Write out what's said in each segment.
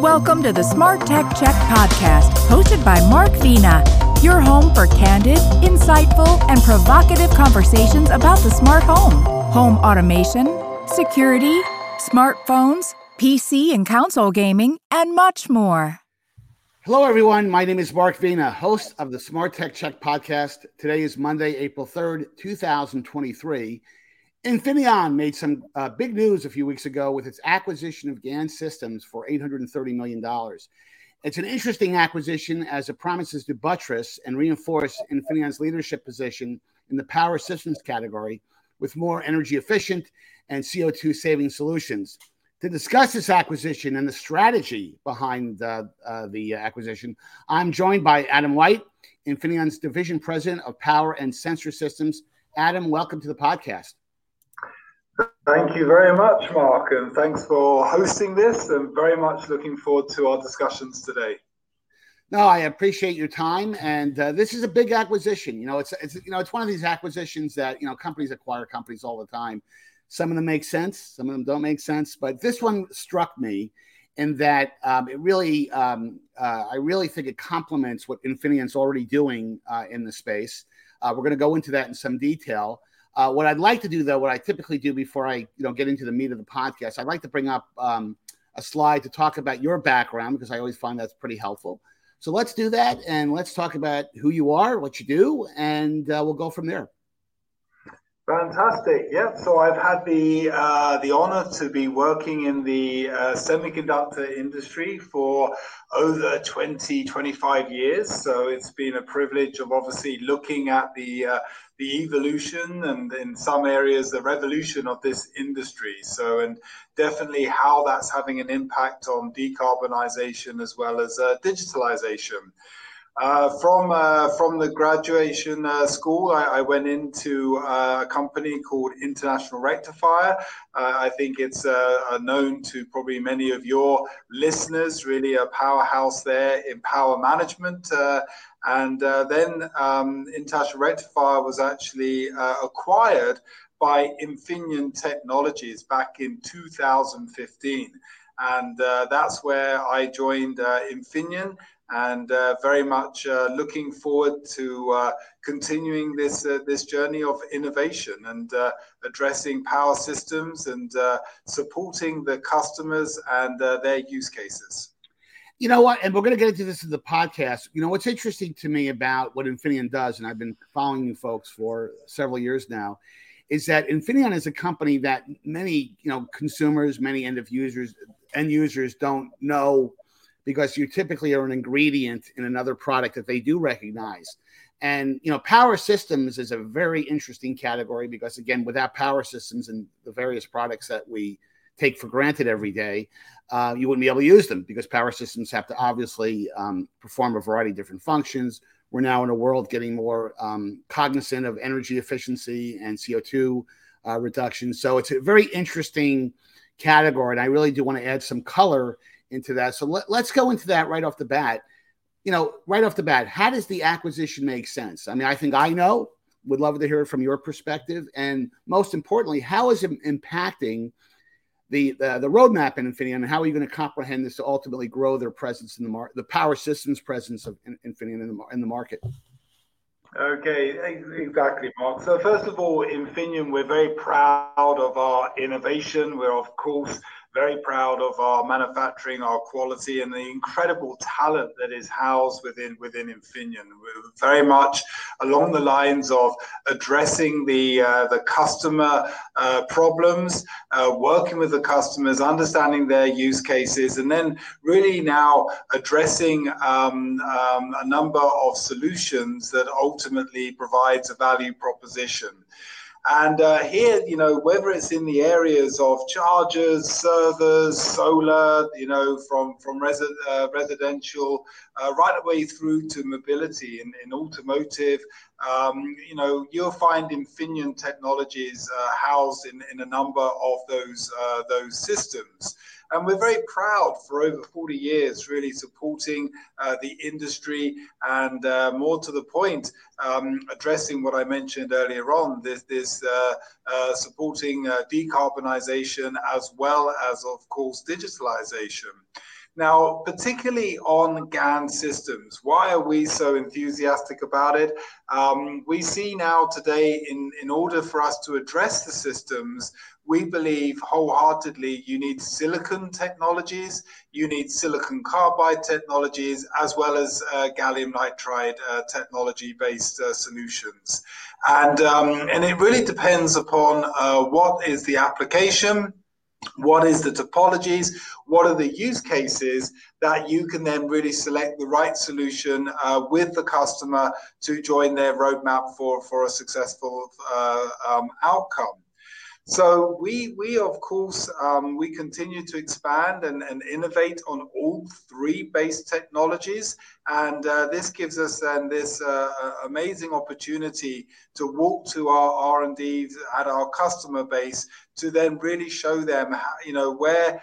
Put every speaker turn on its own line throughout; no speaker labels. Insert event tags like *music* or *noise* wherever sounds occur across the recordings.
Welcome to the Smart Tech Check podcast, hosted by Mark Vena, your home for candid, insightful, and provocative conversations about the smart home, home automation, security, smartphones, PC and console gaming, and much more.
Hello, everyone. My name is Mark Vena, host of the Smart Tech Check podcast. Today is Monday, April 3rd, 2023. Infineon made some uh, big news a few weeks ago with its acquisition of GaN Systems for $830 million. It's an interesting acquisition as it promises to buttress and reinforce Infineon's leadership position in the power systems category with more energy efficient and CO2 saving solutions. To discuss this acquisition and the strategy behind uh, uh, the acquisition, I'm joined by Adam White, Infineon's Division President of Power and Sensor Systems. Adam, welcome to the podcast.
Thank you very much, Mark, and thanks for hosting this. And very much looking forward to our discussions today.
No, I appreciate your time, and uh, this is a big acquisition. You know, it's it's you know it's one of these acquisitions that you know companies acquire companies all the time. Some of them make sense, some of them don't make sense, but this one struck me in that um, it really, um, uh, I really think it complements what Infineon's already doing uh, in the space. Uh, we're going to go into that in some detail. Uh, what I'd like to do, though, what I typically do before I, you know, get into the meat of the podcast, I'd like to bring up um, a slide to talk about your background because I always find that's pretty helpful. So let's do that, and let's talk about who you are, what you do, and uh, we'll go from there.
Fantastic. Yeah. So I've had the uh, the honor to be working in the uh, semiconductor industry for over 20, 25 years. So it's been a privilege of obviously looking at the uh, the evolution and in some areas the revolution of this industry. So and definitely how that's having an impact on decarbonization as well as uh, digitalization. Uh, from uh, from the graduation uh, school, I, I, went into uh, a company called International Rectifier. Uh, I think it's known to probably many of your listeners. Really, a powerhouse there in power management. and then um, International Rectifier was actually acquired by Infineon Technologies back in 2015 and that's where I joined Infineon and uh, very much uh, looking forward to uh, continuing this uh, this journey of innovation and uh, addressing power systems and uh, supporting the customers and their use cases.
You know what? And we're going to get into this in the podcast. You know what's interesting to me about what Infineon does, and I've been following you folks for several years now, is that Infineon is a company that many you know consumers, many end of users, end users don't know because you typically are an ingredient in another product that they do recognize. And you know, power systems is a very interesting category because again, without power systems and the various products that we take for granted every day, uh, you wouldn't be able to use them because power systems have to obviously um, perform a variety of different functions. We're now in a world getting more um, cognizant of energy efficiency and CO2 uh, reduction. So it's a very interesting category, and I really do want to add some color into that. So let, let's go into that right off the bat. You know, right off the bat, how does the acquisition make sense? I mean, I think I know, would love to hear it from your perspective. And most importantly, how is it impacting the, the, the roadmap in Infineon and how are you going to comprehend this to ultimately grow their presence in the market, the power systems presence of Infineon in the, in the market?
Okay, exactly, Mark. So first of all, Infineon, we're very proud of our innovation. We're of course very proud of our manufacturing, our quality, and the incredible talent that is housed within within Infineon. We're very much along the lines of addressing the uh, the customer uh, problems, uh, working with the customers, understanding their use cases, and then really now addressing um, um, a number of solutions that ultimately provides a value proposition. And uh, here, you know, whether it's in the areas of chargers, servers, solar, you know, from from uh, residential uh, right away through to mobility in, in automotive, um, you know, you'll find Infineon technologies uh, housed in, in a number of those uh, those systems. And we're very proud for over 40 years, really supporting uh, the industry and uh, more to the point, um, addressing what I mentioned earlier on this, this uh, uh supporting decarbonization as well as, of course, digitalization. Now, particularly on GaN systems, why are we so enthusiastic about it? Um, we see now today, in, in order for us to address the systems, we believe wholeheartedly you need silicon technologies, you need silicon carbide technologies, as well as uh, gallium nitride uh, technology based uh, solutions. And, um, and it really depends upon uh, what is the application what is the topologies? What are the use cases that you can then really select the right solution uh, with the customer to join their roadmap for for a successful uh, um, outcome so we, we of course, um, we continue to expand and, and innovate on all three base technologies, and uh, this gives us then this uh, amazing opportunity to walk to our R and D at our customer base to then really show them, how, you know, where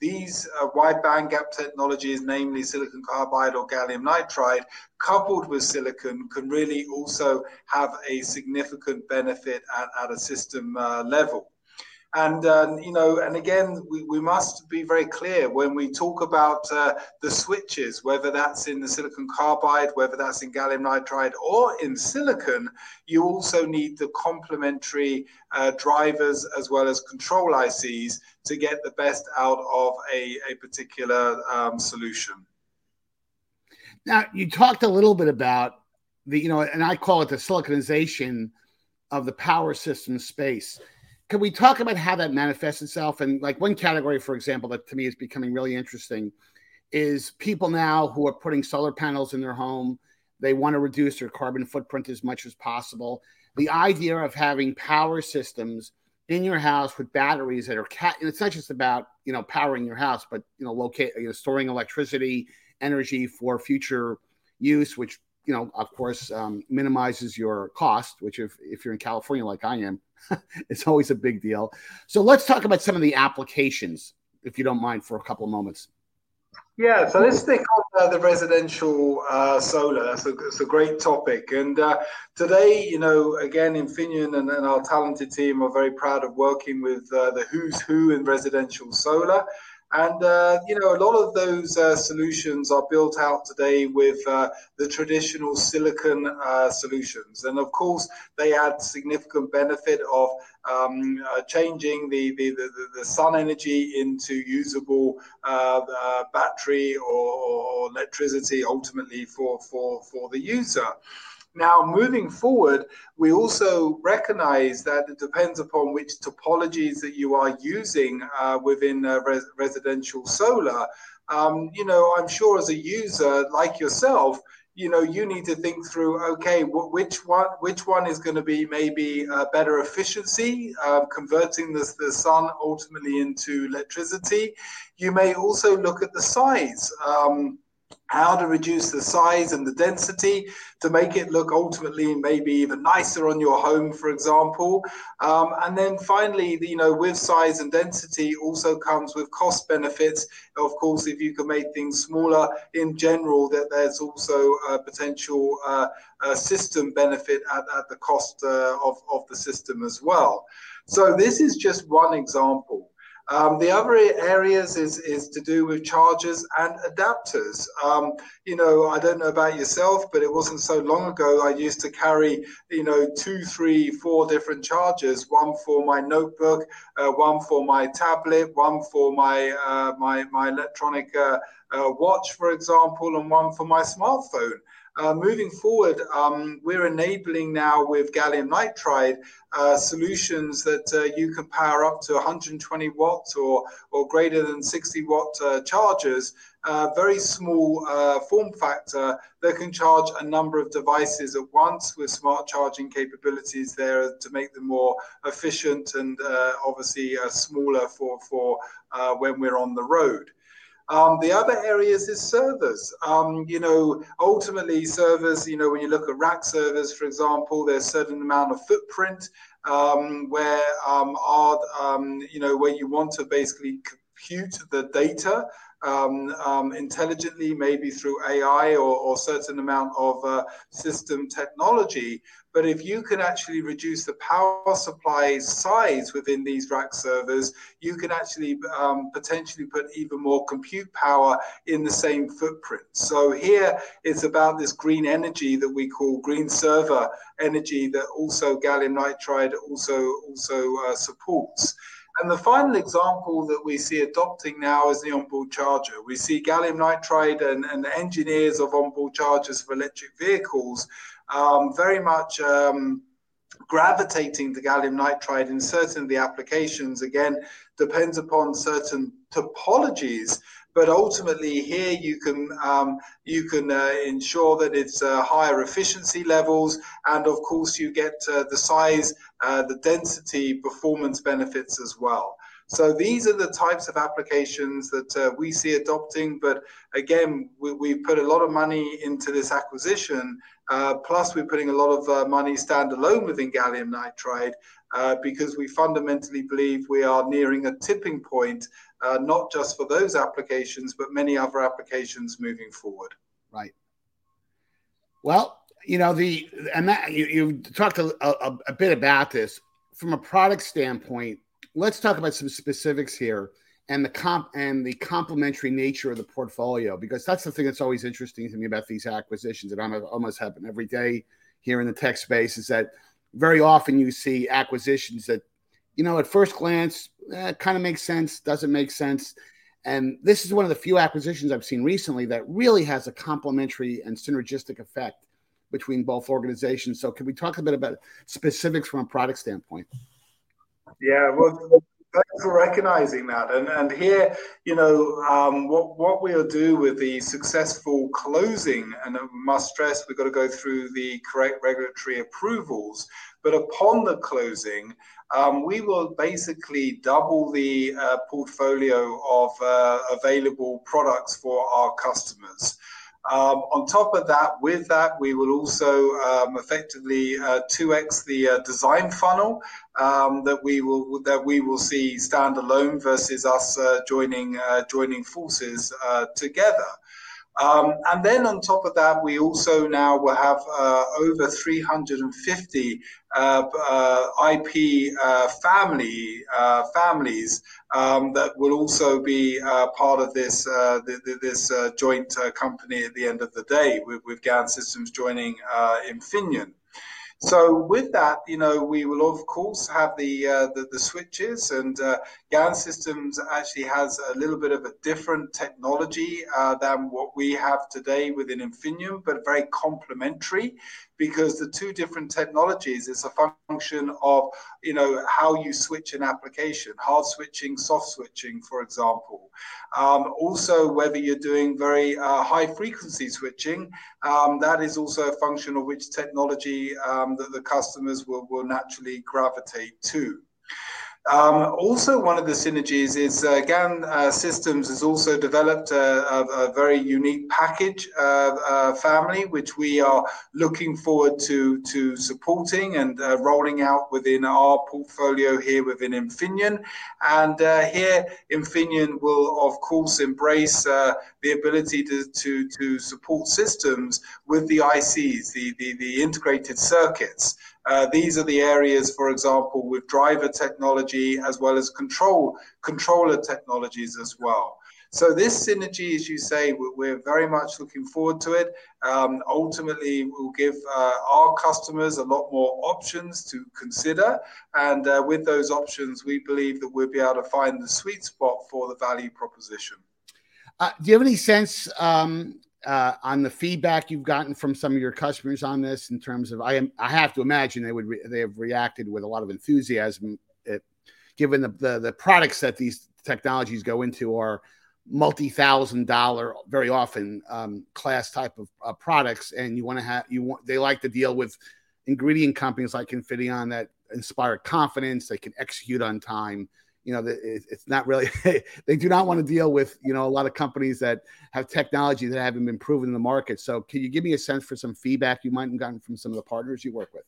these uh, wide bandgap technologies, namely silicon carbide or gallium nitride, coupled with silicon, can really also have a significant benefit at, at a system uh, level. And uh, you know, and again, we, we must be very clear when we talk about uh, the switches, whether that's in the silicon carbide, whether that's in gallium nitride, or in silicon. You also need the complementary uh, drivers as well as control ICs to get the best out of a, a particular um, solution.
Now, you talked a little bit about the, you know, and I call it the siliconization of the power system space can we talk about how that manifests itself? And like one category, for example, that to me is becoming really interesting is people now who are putting solar panels in their home. They want to reduce their carbon footprint as much as possible. The idea of having power systems in your house with batteries that are cat it's not just about you know powering your house but you know locate you know storing electricity energy for future use which you know of course um, minimizes your cost which if if you're in california like i am *laughs* it's always a big deal. So let's talk about some of the applications, if you don't mind, for a couple of moments.
Yeah, so let's stick on uh, the residential uh, solar. That's a, that's a great topic. And uh, today, you know, again, Infineon and, and, our talented team are very proud of working with uh, the who's who in residential solar. And, uh, you know, a lot of those uh, solutions are built out today with uh, the traditional silicon uh, solutions. And of course, they add significant benefit of um, uh, changing the, the, the, the, sun energy into usable uh, battery or, or, electricity ultimately for, for, for the user. Now, moving forward, we also recognize that it depends upon which topologies that you are using uh, within uh, res- residential solar. Um, you know, I'm sure as a user like yourself, you know, you need to think through, okay, wh- which one, which one is going to be maybe uh, better efficiency, uh, converting the, the sun ultimately into electricity. You may also look at the size. Um, how to reduce the size and the density to make it look ultimately maybe even nicer on your home, for example. Um, and then finally, you know, with size and density also comes with cost benefits. Of course, if you can make things smaller in general, that there's also a potential uh, system benefit at, at the cost uh, of, of the system as well. So this is just one example. Um, the other areas is, is to do with chargers and adapters. Um, you know, I don't know about yourself, but it wasn't so long ago I used to carry, you know, two, three, four different chargers, one for my notebook, uh, one for my tablet, one for my, uh, my, my electronic uh, uh watch, for example, and one for my smartphone. Uh, moving forward, um, we're enabling now with gallium nitride uh, solutions that uh, you can power up to 120 watts or, or greater than 60 watt uh, chargers, uh, very small form factor that can charge a number of devices at once with smart charging capabilities there to make them more efficient and obviously smaller for, for when we're on the road. Um, the other areas is servers. Um, you know, ultimately servers, you know, when you look at rack servers, for example, there's a certain amount of footprint um, where um, are, um, you know, where you want to basically compute the data um, um, intelligently, maybe through AI or, or certain amount of uh, system technology. But if you can actually reduce the power supply size within these rack servers, you can actually um, potentially put even more compute power in the same footprint. So here it's about this green energy that we call green server energy that also gallium nitride also also uh, supports. And the final example that we see adopting now is the onboard charger. We see gallium nitride and, and the engineers of onboard chargers for electric vehicles um, very much um, gravitating to gallium nitride in certain of the applications. Again, depends upon certain topologies but ultimately here you can um, you can uh, ensure that it's uh, higher efficiency levels and of course you get uh, the size uh, the density performance benefits as well so these are the types of applications that uh, we see adopting but again we, we put a lot of money into this acquisition uh, plus we're putting a lot of money standalone within gallium nitride uh, because we fundamentally believe we are nearing a tipping point, uh, not just for those applications, but many other applications moving forward.
Right. Well, you know the and that you, you talked a, a, a bit about this from a product standpoint. Let's talk about some specifics here and the comp and the complementary nature of the portfolio because that's the thing that's always interesting to me about these acquisitions that I'm almost happen every day here in the tech space is that very often you see acquisitions that, you know, at first glance, eh, kind of makes sense, doesn't make sense. And this is one of the few acquisitions I've seen recently that really has a complementary and synergistic effect between both organizations. So, can we talk a bit about specifics from a product standpoint?
Yeah, well, thanks for recognizing that. And and here, you know, um, what what we'll do with the successful closing, and I must stress, we've got to go through the correct regulatory approvals. But upon the closing, um, we will basically double the uh, portfolio of uh, available products for our customers. Um, on top of that, with that, we will also um, effectively uh, 2x the uh, design funnel um, that we will that we will see standalone versus us uh, joining uh, joining forces uh, together. Um, and then on top of that, we also now will have uh, over 350 uh, uh, IP uh, family uh, families um, that will also be uh, part of this the, this joint company at the end of the day, with, with GaN Systems joining Infineon. So with that, you know, we will of course have the uh, the, the, switches, and uh, GaN Systems actually has a little bit of a different technology uh, than what we have today within Infineon, but very complementary because the two different technologies is a function of you know how you switch an application hard switching soft switching for example. Um, also whether you're doing very uh, high frequency switching um, that is also a function of which technology um, that the customers will, will naturally gravitate to um, also, one of the synergies is uh, GaN uh, Systems has also developed a, a, a very unique package uh, uh family, which we are looking forward to, to supporting and uh, rolling out within our portfolio here within Infineon. And uh, here, Infineon will, of course, embrace the ability to, to, to support systems with the ICs, the, the, the integrated circuits. Uh, these are the areas, for example, with driver technology as well as control controller technologies as well. So this synergy, as you say, we're very much looking forward to it. Um, ultimately, will give uh, our customers a lot more options to consider, and uh, with those options, we believe that we'll be able to find the sweet spot for the value proposition.
Uh, do you have any sense um, uh, on the feedback you've gotten from some of your customers on this in terms of I am I have to imagine they would re- they have reacted with a lot of enthusiasm it, given the, the, the products that these technologies go into are multi-thousand dollar very often um, class type of uh, products and you want to have you want they like to deal with ingredient companies like Infineon that inspire confidence they can execute on time you know, it's not really, *laughs* they do not want to deal with, you know, a lot of companies that have technology that haven't been proven in the market. So can you give me a sense for some feedback you might have gotten from some of the partners you work with?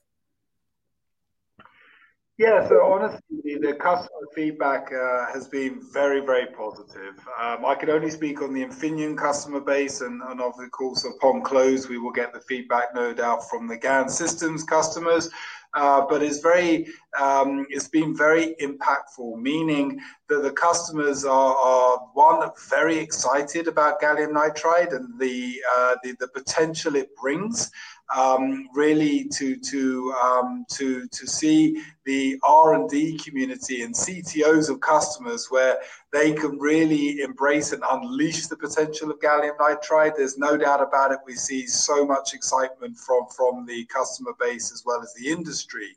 Yeah, so honestly, the customer feedback uh, has been very, very positive. Um, I can only speak on the Infineon customer base, and, and of course, upon close, we will get the feedback, no doubt, from the GaN Systems customers. Uh, but it's very, um, it's been very impactful, meaning that the customers are, are one very excited about gallium nitride and the uh, the, the potential it brings um, really to to um, to to see the R and D community and CTOs of customers where they can really embrace and unleash the potential of gallium nitride. There's no doubt about it. We see so much excitement from from the customer base as well as the industry.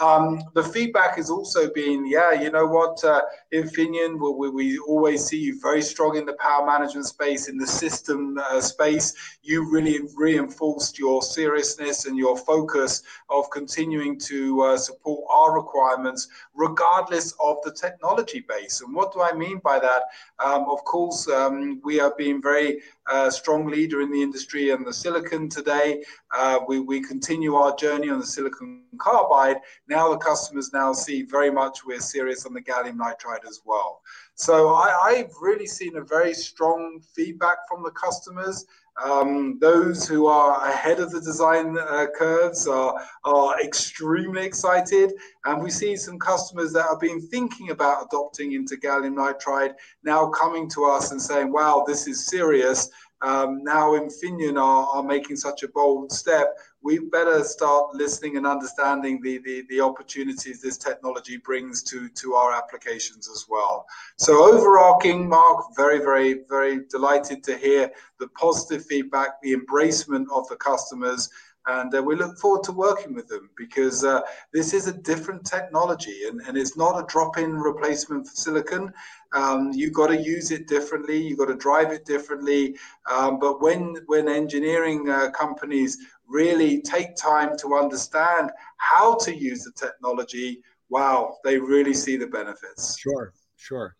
Um, the feedback has also been, yeah, you know what, uh, Infineon, we, we, always see you very strong in the power management space, in the system uh, space. You really reinforced your seriousness and your focus of continuing to uh, support our requirements, regardless of the technology base. And what do I mean by that? Um, of course, um, we are being very uh, strong leader in the industry and the silicon today. Uh, we, we continue our journey on the silicon carbide. Now the customers now see very much we're serious on the gallium nitride as well. So I, have really seen a very strong feedback from the customers. Um, those who are ahead of the design uh, curves are, are extremely excited. And we see some customers that have been thinking about adopting into gallium nitride now coming to us and saying, wow, this is serious um, now Infineon are, are making such a bold step, we better start listening and understanding the, the, the, opportunities this technology brings to, to our applications as well. So overarching, Mark, very, very, very delighted to hear the positive feedback, the embracement of the customers, and uh, we look forward to working with them because uh, this is a different technology and, and it's not a drop-in replacement for silicon. Um, you've got to use it differently you've got to drive it differently. Um, but when when engineering uh, companies really take time to understand how to use the technology wow they really see the benefits.
Sure sure.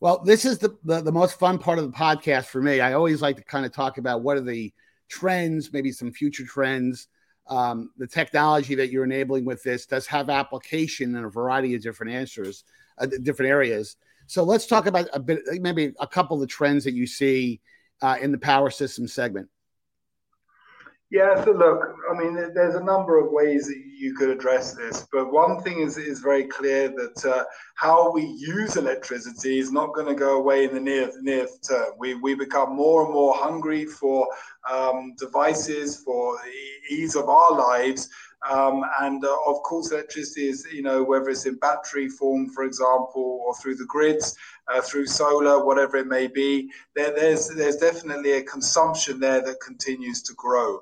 Well this is the, the, the most fun part of the podcast for me. I always like to kind of talk about what are the trends, maybe some future trends. Um, the technology that you're enabling with this does have application in a variety of different answers, uh, different areas. So let's talk about a bit, maybe a couple of the trends that you see uh, in the power system segment.
Yeah, so look, I mean, there's a number of ways that you could address this, but one thing is is very clear that uh, how we use electricity is not going to go away in the near near term. We we become more and more hungry for um, devices for the ease of our lives. Um, and uh, of course, electricity is, you know, whether it's in battery form, for example, or through the grids, uh, through solar, whatever it may be, there, there's there's definitely a consumption there that continues to grow.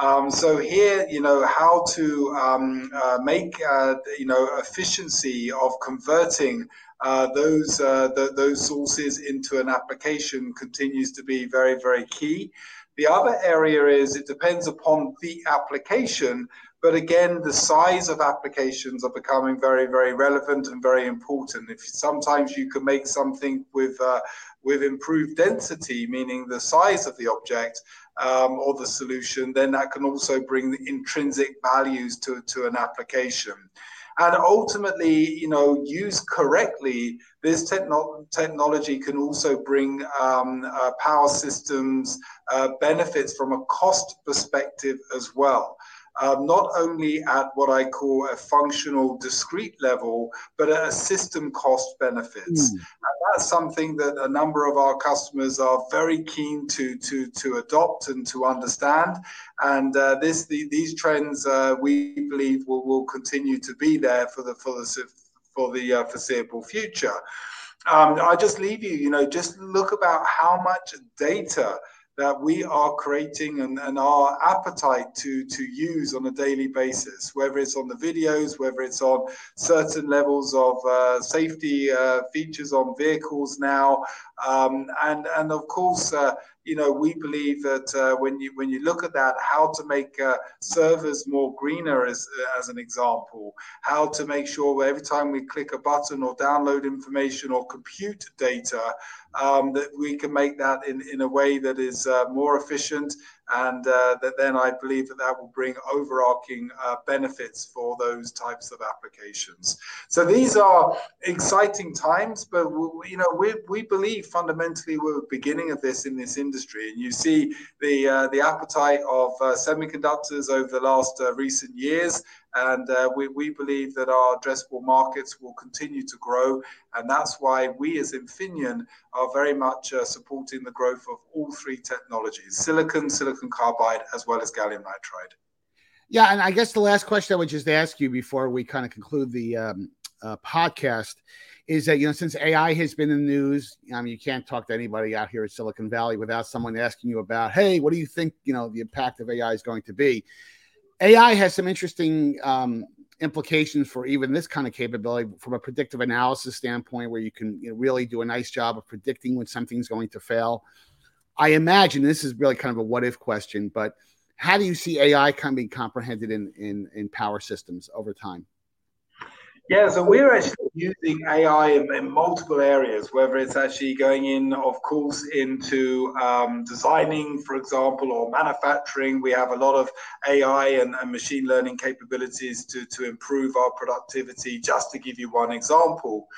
Um, so here, you know, how to um, uh, make, uh, you know, efficiency of converting uh, those uh, those sources into an application continues to be very, very key. The other area is it depends upon the application, but again, the size of applications are becoming very, very relevant and very important. If sometimes you can make something with uh, with improved density, meaning the size of the object, um, or the solution, then that can also bring the intrinsic values to, to an application. And ultimately, you know, used correctly, this techno- technology can also bring um, uh, power systems uh, benefits from a cost perspective as well um, not only at what I call a functional discrete level, but at a system cost benefits. Mm. And that's something that a number of our customers are very keen to, to, to adopt and to understand. And uh, this, the, these trends, uh, we believe, will, will continue to be there for the, for the, for the uh, foreseeable future. Um, I just leave you, you know, just look about how much data that we are creating and, and our appetite to, to use on a daily basis, whether it's on the videos, whether it's on certain levels of uh, safety uh, features on vehicles now. Um, and, and of course, uh, you know, we believe that uh, when you when you look at that, how to make uh, servers more greener, as as an example, how to make sure every time we click a button or download information or compute data, um, that we can make that in, in a way that is uh, more efficient and uh, that then I believe that that will bring overarching uh, benefits for those types of applications. So these are exciting times, but we, you know we, we believe fundamentally we're beginning of this in this industry, and you see the uh, the appetite of uh, semiconductors over the last uh, recent years and uh, we, we believe that our addressable markets will continue to grow. And that's why we as Infineon are very much uh, supporting the growth of all three technologies silicon, silicon carbide, as well as gallium nitride.
Yeah, and I guess the last question I would just ask you before we kind of conclude the um, uh, podcast is that you know since AI has been in the news, mean you can't talk to anybody out here at Silicon Valley without someone asking you about, hey, what do you think you know the impact of AI is going to be? AI has some interesting um, implications for even this kind of capability from a predictive analysis standpoint, where you can you know, really do a nice job of predicting when something's going to fail. I imagine this is really kind of a what if question, but how do you see AI being comprehended in, in, in power systems over time?
Yeah, so we're actually using AI in, in, multiple areas, whether it's actually going in, of course, into um, designing, for example, or manufacturing. We have a lot of AI and, and, machine learning capabilities to, to improve our productivity, just to give you one example.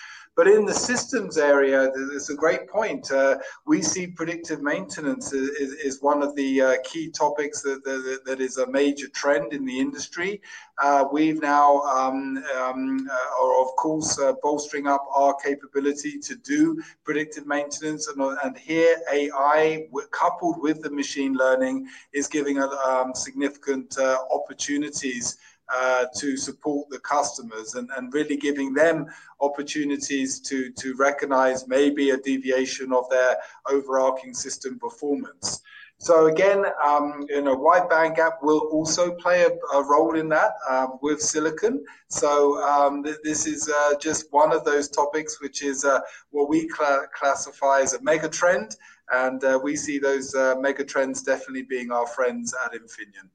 But in the systems area, there's a great point. Uh, we see predictive maintenance is, is one of the uh, key topics that, that, that is a major trend in the industry. Uh, we've now, um, um, uh, are of course, uh, bolstering up our capability to do predictive maintenance. And, and here, AI coupled with the machine learning is giving um, significant uh, opportunities uh, to support the customers and, and really giving them opportunities to, to recognize maybe a deviation of their overarching system performance. So again, um, you know, wide bandgap will also play a, a role in that um, with silicon. So um, th- this is uh, just one of those topics, which is uh, what we cl- classify as a mega trend, and uh, we see those uh, mega trends definitely being our friends at Infineon.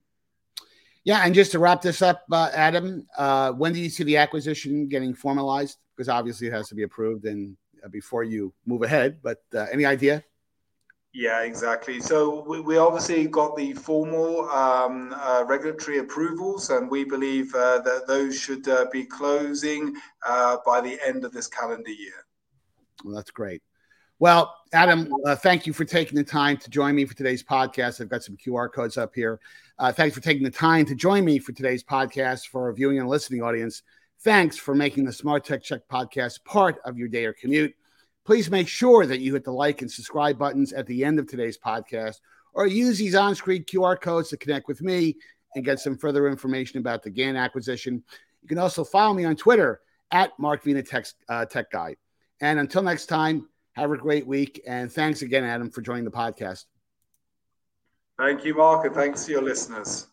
Yeah, and just to wrap this up, uh, Adam, uh, when do you see the acquisition getting formalized? Because obviously it has to be approved and uh, before you move ahead. But uh, any idea?
Yeah, exactly. So we, we obviously got the formal um, uh, regulatory approvals, and we believe uh, that those should be closing by the end of this calendar year.
Well, that's great. Well, Adam, uh, thank you for taking the time to join me for today's podcast. I've got some QR codes up here. Uh, thanks for taking the time to join me for today's podcast for our viewing and listening audience. Thanks for making the Smart Tech Check podcast part of your day or commute. Please make sure that you hit the like and subscribe buttons at the end of today's podcast or use these on screen QR codes to connect with me and get some further information about the GaN acquisition. You can also follow me on Twitter at Mark Vena Tech, uh, Tech Guy. And until next time, have a great week. And thanks again, Adam, for joining the podcast.
Thank you, Mark, and thanks to your listeners.